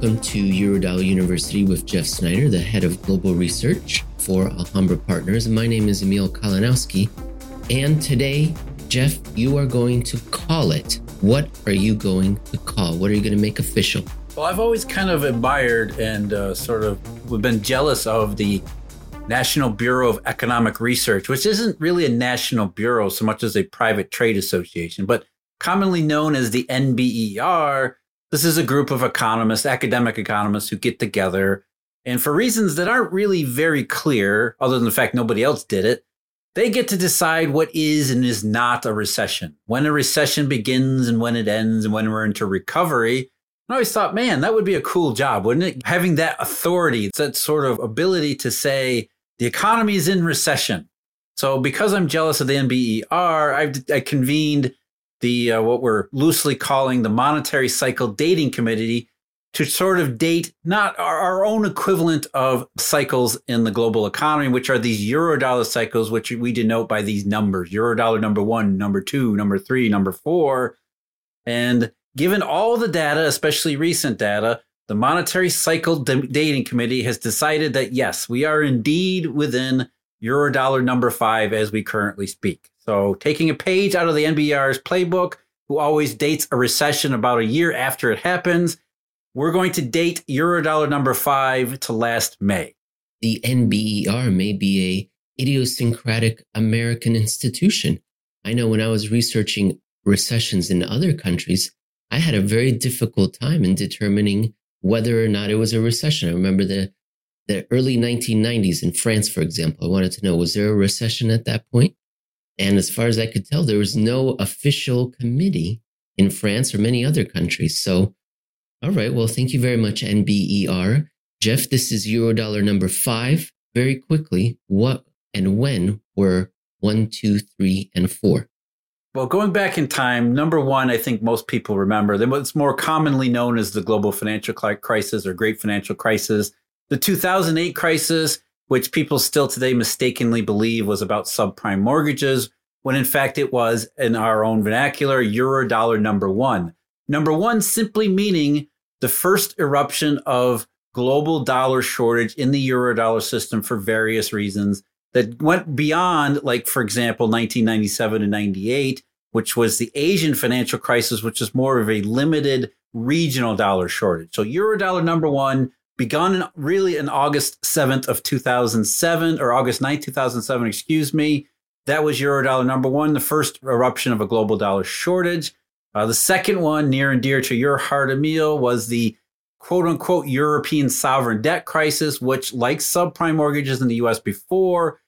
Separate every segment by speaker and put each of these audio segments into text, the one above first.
Speaker 1: Welcome to Eurodollar University with Jeff Snider, the head of global research for Alhambra Partners. My name is Emil Kalinowski. And today, Jeff, you are going to call it. What are you going to call? What are you going to make official?
Speaker 2: Well, I've always kind of admired and uh, sort of been jealous of the National Bureau of Economic Research, which isn't really a national bureau so much as a private trade association, but commonly known as the NBER. This is a group of economists, academic economists, who get together and for reasons that aren't really very clear, other than the fact nobody else did it, they get to decide what is and is not a recession, when a recession begins and when it ends, and when we're into recovery. I always thought, man, that would be a cool job, wouldn't it? Having that authority, that sort of ability to say the economy is in recession. So, because I'm jealous of the NBER, I've I convened the uh, what we're loosely calling the Monetary Cycle Dating Committee to sort of date not our, our, own equivalent of cycles in the global economy, which are these eurodollar cycles, which we denote by these numbers eurodollar number one, number two, number three, number four. And given all the data, especially recent data, the Monetary Cycle Dating Committee has decided that yes, we are indeed within eurodollar number five as we currently speak. So, taking a page out of the NBR's playbook, who always dates a recession about a year after it happens, we're going to date Eurodollar number five to last May.
Speaker 1: The NBER may be a idiosyncratic American institution. I know when I was researching recessions in other countries, I had a very difficult time in determining whether or not it was a recession. I remember the the early 1990s in France, for example. I wanted to know was there a recession at that point? And as far as I could tell, there was no official committee in France or many other countries. So all right. Well, thank you very much, NBER. Jeff, this is Eurodollar number five. Very quickly, what and when were one, two, three, and four?
Speaker 2: Well, going back in time, number one, I think most people remember that what's more commonly known as the global financial crisis or great financial crisis. The 2008 crisis, which people still today mistakenly believe was about subprime mortgages, when in fact it was, in our own vernacular, Eurodollar number one. Number one, simply meaning the first eruption of global dollar shortage in the eurodollar system for various reasons that went beyond, like, for example, 1997 and 98, which was the Asian financial crisis, which is more of a limited regional dollar shortage. So eurodollar number one begun really in August 7th of 2007 or August 9th, 2007, excuse me. That was eurodollar number one, the first eruption of a global dollar shortage. Uh, the second one, near and dear to your heart, Emil, was the quote unquote European sovereign debt crisis, which, like subprime mortgages in the US before,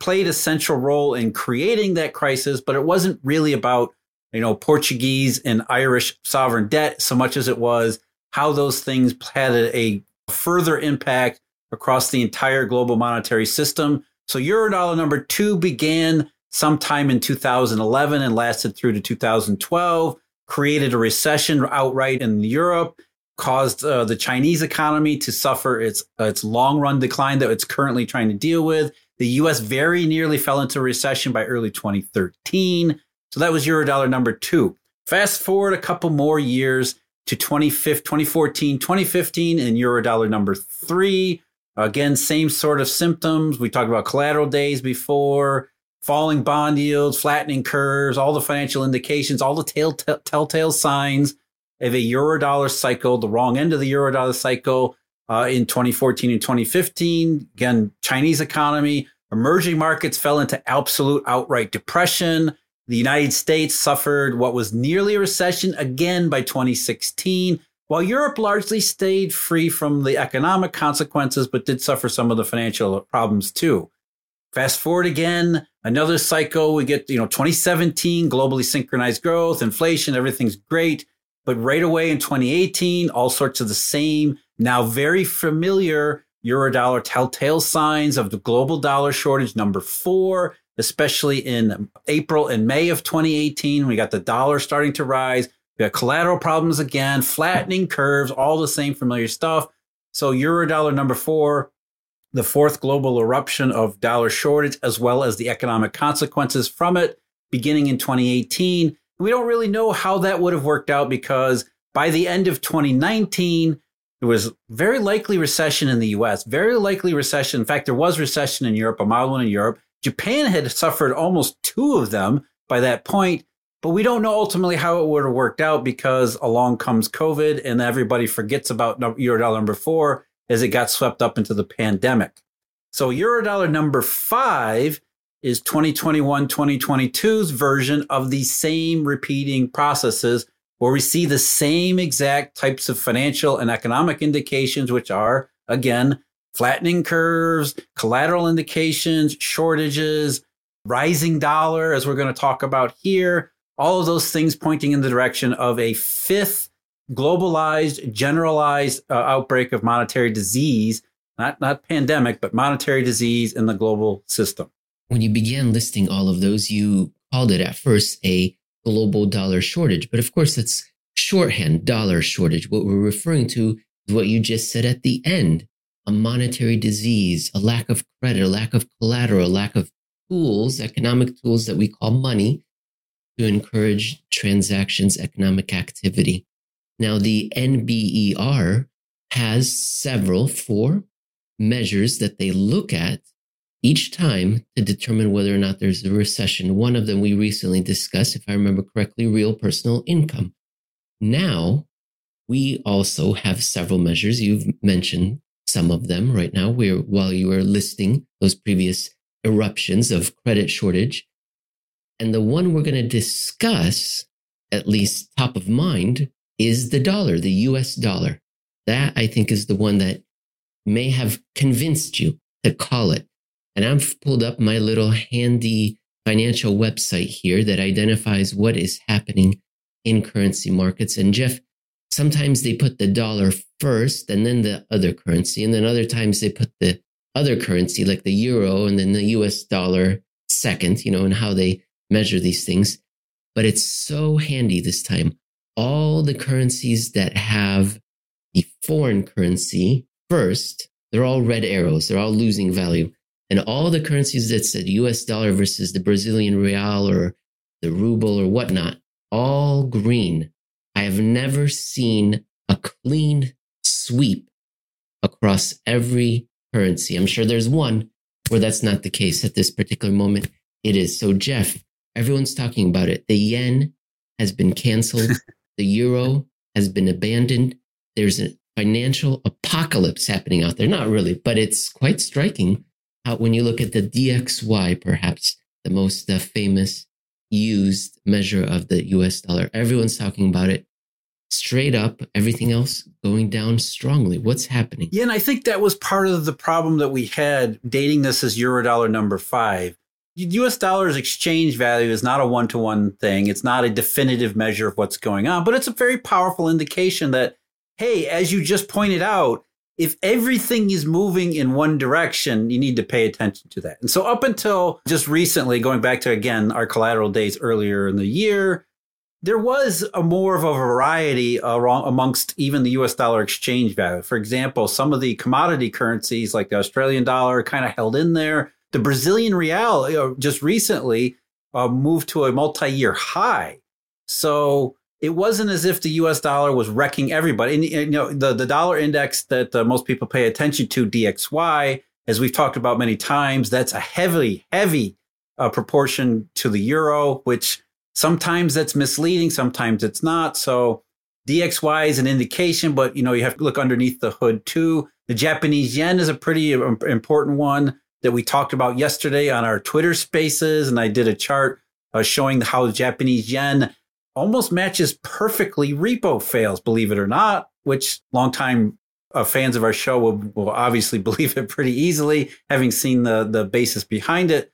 Speaker 2: played a central role in creating that crisis, but it wasn't really about, you know, Portuguese and Irish sovereign debt so much as it was how those things had a further impact across the entire global monetary system. So Eurodollar number two began sometime in 2011 and lasted through to 2012, created a recession outright in Europe, caused uh, the Chinese economy to suffer its uh, its long run decline that it's currently trying to deal with. The U.S. very nearly fell into recession by early 2013. So that was Eurodollar number two. Fast forward a couple more years to 2014, 2015, and Eurodollar number three. Again, same sort of symptoms. We talked about collateral days before falling bond yields, flattening curves, all the financial indications, all the tell, t- telltale signs of a eurodollar cycle, the wrong end of the eurodollar cycle uh, in 2014 and 2015. Again, Chinese economy, emerging markets fell into absolute outright depression. The United States suffered what was nearly a recession again by 2016, while Europe largely stayed free from the economic consequences, but did suffer some of the financial problems too. Fast forward again, another cycle. We get, you know, 2017, globally synchronized growth, inflation, everything's great. But right away in 2018, all sorts of the same, now very familiar Eurodollar telltale signs of the global dollar shortage, number four, especially in April and May of 2018. We got the dollar starting to rise. We got collateral problems again, flattening curves, all the same familiar stuff. So Eurodollar number four the fourth global eruption of dollar shortage, as well as the economic consequences from it beginning in 2018. We don't really know how that would have worked out because by the end of 2019, there was very likely recession in the US, very likely recession. In fact, there was recession in Europe, a mild one in Europe. Japan had suffered almost two of them by that point, but we don't know ultimately how it would have worked out because along comes COVID and everybody forgets about Eurodollar number four as it got swept up into the pandemic. So Eurodollar number five is 2021 2022's version of the same repeating processes where we see the same exact types of financial and economic indications, which are, again, flattening curves, collateral indications, shortages, rising dollar, as we're going to talk about here, all of those things pointing in the direction of a fifth globalized, generalized uh, outbreak of monetary disease, not, not pandemic, but monetary disease in the global system.
Speaker 1: When you began listing all of those, you called it at first a global dollar shortage. But of course, that's shorthand dollar shortage. What we're referring to is what you just said at the end a monetary disease, a lack of credit, a lack of collateral, a lack of tools, economic tools that we call money to encourage transactions, economic activity. Now, the NBER has several, four measures that they look at each time to determine whether or not there's a recession. One of them we recently discussed, if I remember correctly, real personal income. Now, we also have several measures. You've mentioned some of them right now where while you were listing those previous eruptions of credit shortage. And the one we're going to discuss, at least top of mind, is the dollar, the US dollar. That I think is the one that may have convinced you to call it and I've pulled up my little handy financial website here that identifies what is happening in currency markets. And Jeff, sometimes they put the dollar first and then the other currency. And then other times they put the other currency like the euro and then the US dollar second, you know, and how they measure these things. But it's so handy this time. All the currencies that have the foreign currency first, they're all red arrows. They're all losing value and all the currencies that said US dollar versus the Brazilian real or the ruble or whatnot, all green. I have never seen a clean sweep across every currency. I'm sure there's one where that's not the case at this particular moment. It is. So, Jeff, everyone's talking about it. The yen has been canceled, the euro has been abandoned. There's a financial apocalypse happening out there. Not really, but it's quite striking how, when you look at the DXY, perhaps the most uh, famous used measure of the US dollar, everyone's talking about it straight up, everything else going down strongly. What's happening?
Speaker 2: Yeah, and I think that was part of the problem that we had dating this as Eurodollar number five. US dollar's exchange value is not a one to one thing. It's not a definitive measure of what's going on, but it's a very powerful indication that, hey, as you just pointed out, if everything is moving in one direction, you need to pay attention to that. And so, up until just recently, going back to again our collateral days earlier in the year, there was a more of a variety around, amongst even the US dollar exchange value. For example, some of the commodity currencies like the Australian dollar kind of held in there. The Brazilian real just recently uh, moved to a multi year high. So, it wasn't as if the U.S. dollar was wrecking everybody. And, you know, the the dollar index that uh, most people pay attention to, DXY, as we've talked about many times, that's a heavily, heavy uh, proportion to the euro, which sometimes that's misleading, sometimes it's not. So DXY is an indication, but you know you have to look underneath the hood too. The Japanese yen is a pretty important one that we talked about yesterday on our Twitter Spaces, and I did a chart uh, showing how the Japanese yen almost matches perfectly repo fails, believe it or not, which longtime uh, fans of our show will, will obviously believe it pretty easily, having seen the, the basis behind it.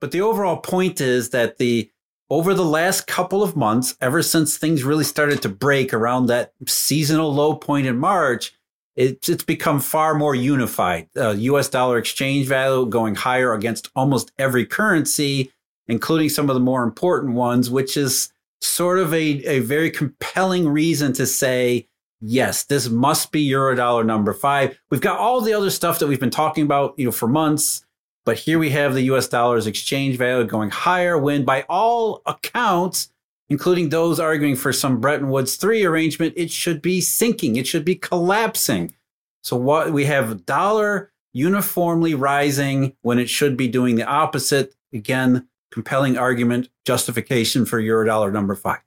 Speaker 2: But the overall point is that the over the last couple of months, ever since things really started to break around that seasonal low point in March, it's, it's become far more unified. Uh, US dollar exchange value going higher against almost every currency, including some of the more important ones, which is sort of a, a very compelling reason to say, yes, this must be Eurodollar number five. We've got all the other stuff that we've been talking about, you know, for months, but here we have the US dollar's exchange value going higher when by all accounts, including those arguing for some Bretton Woods 3 arrangement, it should be sinking, it should be collapsing. So what we have dollar uniformly rising when it should be doing the opposite. Again, compelling argument, justification for Eurodollar number 5.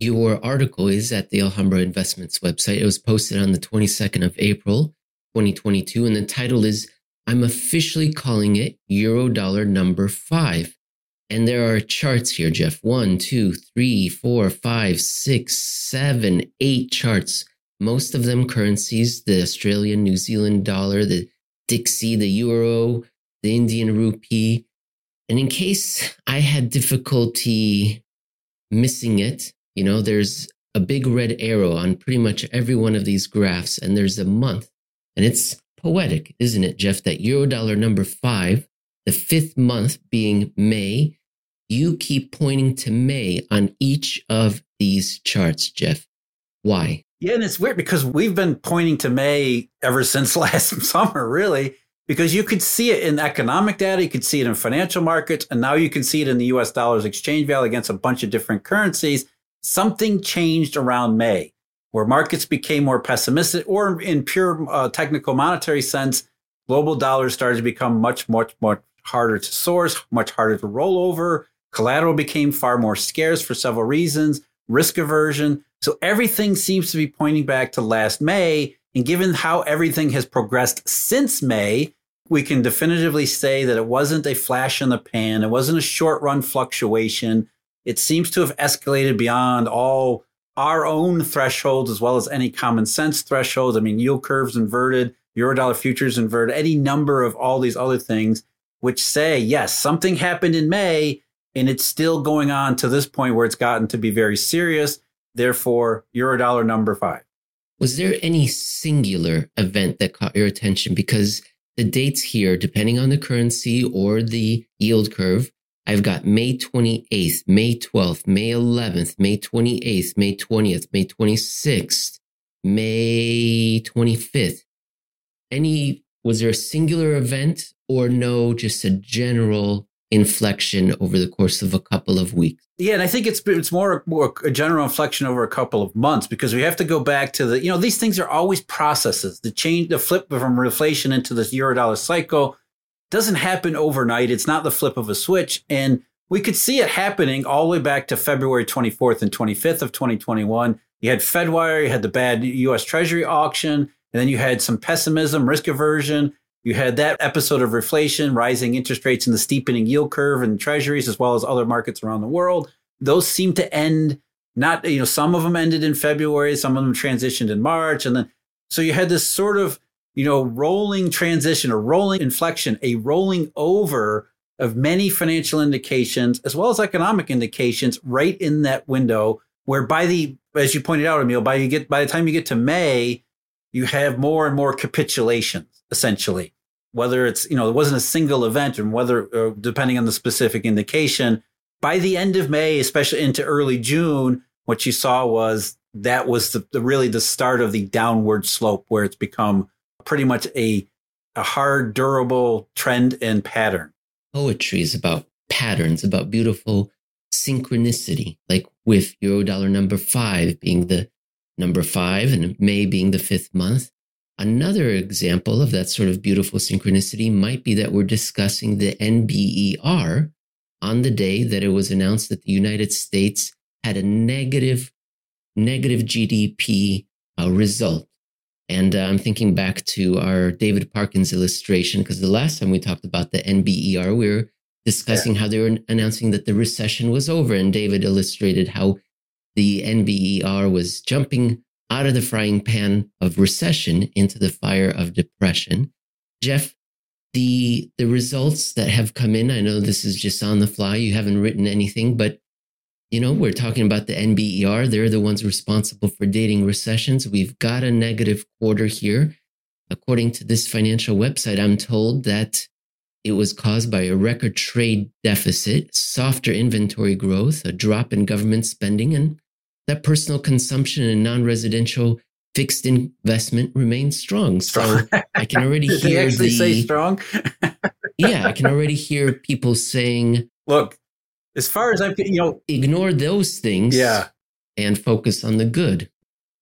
Speaker 1: Your article is at the Alhambra Investments website. It was posted on the 22nd of April, 2022, and the title is I'm officially calling it Eurodollar number 5. And there are charts here, Jeff. One, two, three, four, five, six, seven, eight charts. Most of them currencies the Australian, New Zealand dollar, the Dixie, the euro, the Indian rupee. And in case I had difficulty missing it, you know, there's a big red arrow on pretty much every one of these graphs, and there's a month. And it's poetic, isn't it, Jeff? That Eurodollar number five, the fifth month being May, you keep pointing to May on each of these charts, Jeff. Why?
Speaker 2: Yeah, and it's weird because we've been pointing to May ever since last summer, really, because you could see it in economic data, you could see it in financial markets, and now you can see it in the US dollar's exchange value against a bunch of different currencies. Something changed around May where markets became more pessimistic, or in pure uh, technical monetary sense, global dollars started to become much, much, much harder to source, much harder to roll over. Collateral became far more scarce for several reasons, risk aversion. So everything seems to be pointing back to last May. And given how everything has progressed since May, we can definitively say that it wasn't a flash in the pan. It wasn't a short run fluctuation. It seems to have escalated beyond all our own thresholds as well as any common sense thresholds. I mean, yield curves inverted, Eurodollar futures inverted, any number of all these other things, which say, yes, something happened in May and it's still going on to this point where it's gotten to be very serious. Therefore, Eurodollar number five.
Speaker 1: Was there any singular event that caught your attention? Because the dates here, depending on the currency or the yield curve, I've got May 28th, May 12th, May 11th, May 28th, May 20th, May 26th, May 25th. Any, was there a singular event or no, just a general inflection over the course of a couple of weeks.
Speaker 2: Yeah, and I think it's it's more, more a general inflection over a couple of months because we have to go back to the you know these things are always processes. The change, the flip from inflation into this euro dollar cycle doesn't happen overnight. It's not the flip of a switch, and we could see it happening all the way back to February 24th and 25th of 2021. You had FedWire, you had the bad U.S. Treasury auction, and then you had some pessimism, risk aversion, you had that episode of reflation, rising interest rates, and the steepening yield curve and treasuries, as well as other markets around the world. Those seem to end not, you know, some of them ended in February, some of them transitioned in March. And then, so you had this sort of, you know, rolling transition, a rolling inflection, a rolling over of many financial indications, as well as economic indications, right in that window where by the, as you pointed out, Emil, by you get by the time you get to May, you have more and more capitulations essentially. Whether it's, you know, it wasn't a single event and whether, uh, depending on the specific indication, by the end of May, especially into early June, what you saw was that was the, the really the start of the downward slope where it's become pretty much a, a hard, durable trend and pattern.
Speaker 1: Poetry is about patterns, about beautiful synchronicity, like with Eurodollar number five being the number five and May being the fifth month. Another example of that sort of beautiful synchronicity might be that we're discussing the NBER on the day that it was announced that the United States had a negative, negative GDP uh, result. And uh, I'm thinking back to our David Parkins illustration, because the last time we talked about the NBER, we were discussing yeah. how they were announcing that the recession was over. And David illustrated how the NBER was jumping out of the frying pan of recession into the fire of depression. Jeff, the the results that have come in, I know this is just on the fly. You haven't written anything, but you know, we're talking about the NBER. They're the ones responsible for dating recessions. We've got a negative quarter here. According to this financial website, I'm told that it was caused by a record trade deficit, softer inventory growth, a drop in government spending, and that personal consumption and non-residential fixed investment remains strong. So I can already
Speaker 2: Did
Speaker 1: hear
Speaker 2: actually
Speaker 1: the,
Speaker 2: say strong.
Speaker 1: yeah, I can already hear people saying,
Speaker 2: "Look, as far as I'm, you know,
Speaker 1: ignore those things.
Speaker 2: Yeah.
Speaker 1: And focus on the good.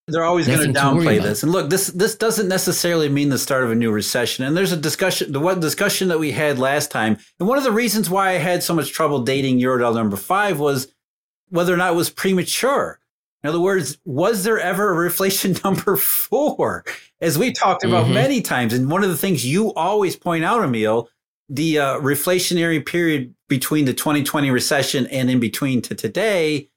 Speaker 2: They're always going to downplay this. And look, this this doesn't necessarily mean the start of a new recession. And there's a discussion, the one discussion that we had last time, and one of the reasons why I had so much trouble dating Eurodollar number five was whether or not it was premature. In other words, was there ever a reflation number four? As we talked about mm-hmm. many times, and one of the things you always point out, Emil, the uh, reflationary period between the 2020 recession and in between to today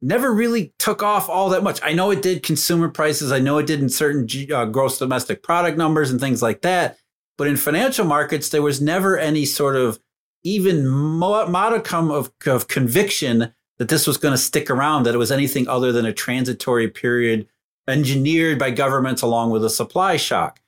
Speaker 2: never really took off all that much. I know it did consumer prices. I know it did in certain uh, gross domestic product numbers and things like that. But in financial markets, there was never any sort of even modicum of, of conviction that this was going to stick around, that it was anything other than a transitory period engineered by governments along with a supply shock.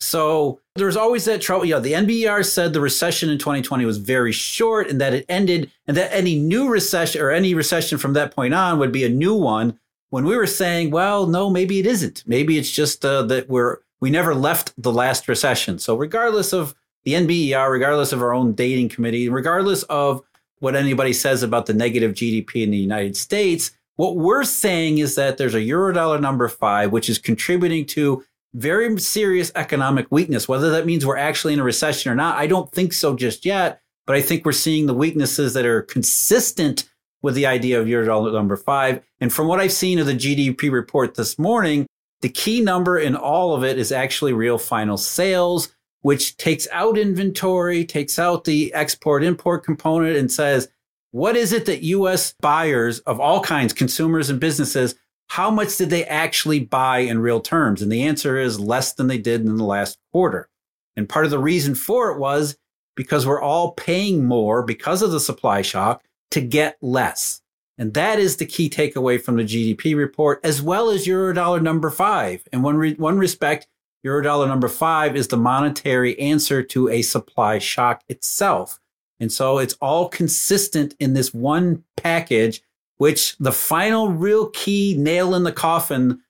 Speaker 2: So there's always that trouble. You know, the NBER said the recession in 2020 was very short and that it ended, and that any new recession or any recession from that point on would be a new one. When we were saying, well, no, maybe it isn't. Maybe it's just uh, that we're we never left the last recession. So regardless of the NBER, regardless of our own dating committee, regardless of what anybody says about the negative GDP in the United States, what we're saying is that there's a Eurodollar number five, which is contributing to very serious economic weakness. Whether that means we're actually in a recession or not, I don't think so just yet. But I think we're seeing the weaknesses that are consistent with the idea of Eurodollar number five. And from what I've seen of the GDP report this morning, the key number in all of it is actually real final sales, which takes out inventory, takes out the export import component, and says, what is it that US buyers of all kinds, consumers and businesses, how much did they actually buy in real terms? And the answer is less than they did in the last quarter. And part of the reason for it was because we're all paying more because of the supply shock to get less. And that is the key takeaway from the GDP report, as well as Eurodollar number five. In one, re- one respect, Eurodollar number five is the monetary answer to a supply shock itself. And so it's all consistent in this one package which the final real key nail in the coffin,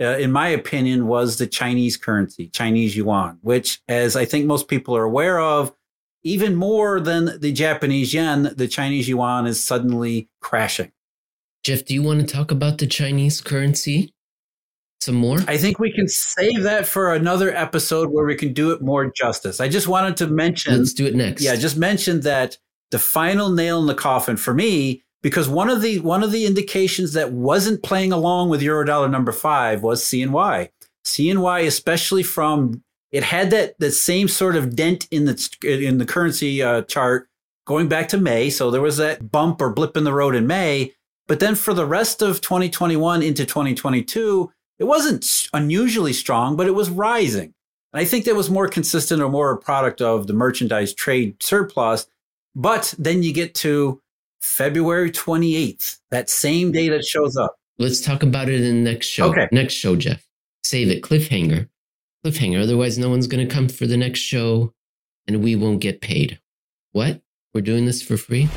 Speaker 2: uh, in my opinion, was the Chinese currency, Chinese yuan, which, as I think most people are aware of, even more than the Japanese yen, the Chinese yuan is suddenly crashing.
Speaker 1: Jeff, do you want to talk about the Chinese currency some more?
Speaker 2: I think we can save that for another episode where we can do it more justice. I just wanted to mention.
Speaker 1: Let's do it next.
Speaker 2: Yeah, just mention that the final nail in the coffin for me because one of the one of the indications that wasn't playing along with Eurodollar number five was CNY. CNY, especially from it had that that same sort of dent in the in the currency uh, chart going back to May. So there was that bump or blip in the road in May. But then for the rest of 2021 into 2022, it wasn't unusually strong, but it was rising. And I think that was more consistent or more a product of the merchandise trade surplus. But then you get to February 28th, that same day that shows up.
Speaker 1: Let's talk about it in the next show.
Speaker 2: Okay.
Speaker 1: Next show, Jeff. Save it. Cliffhanger. Cliffhanger. Otherwise, no one's going to come for the next show and we won't get paid. What? We're doing this for free?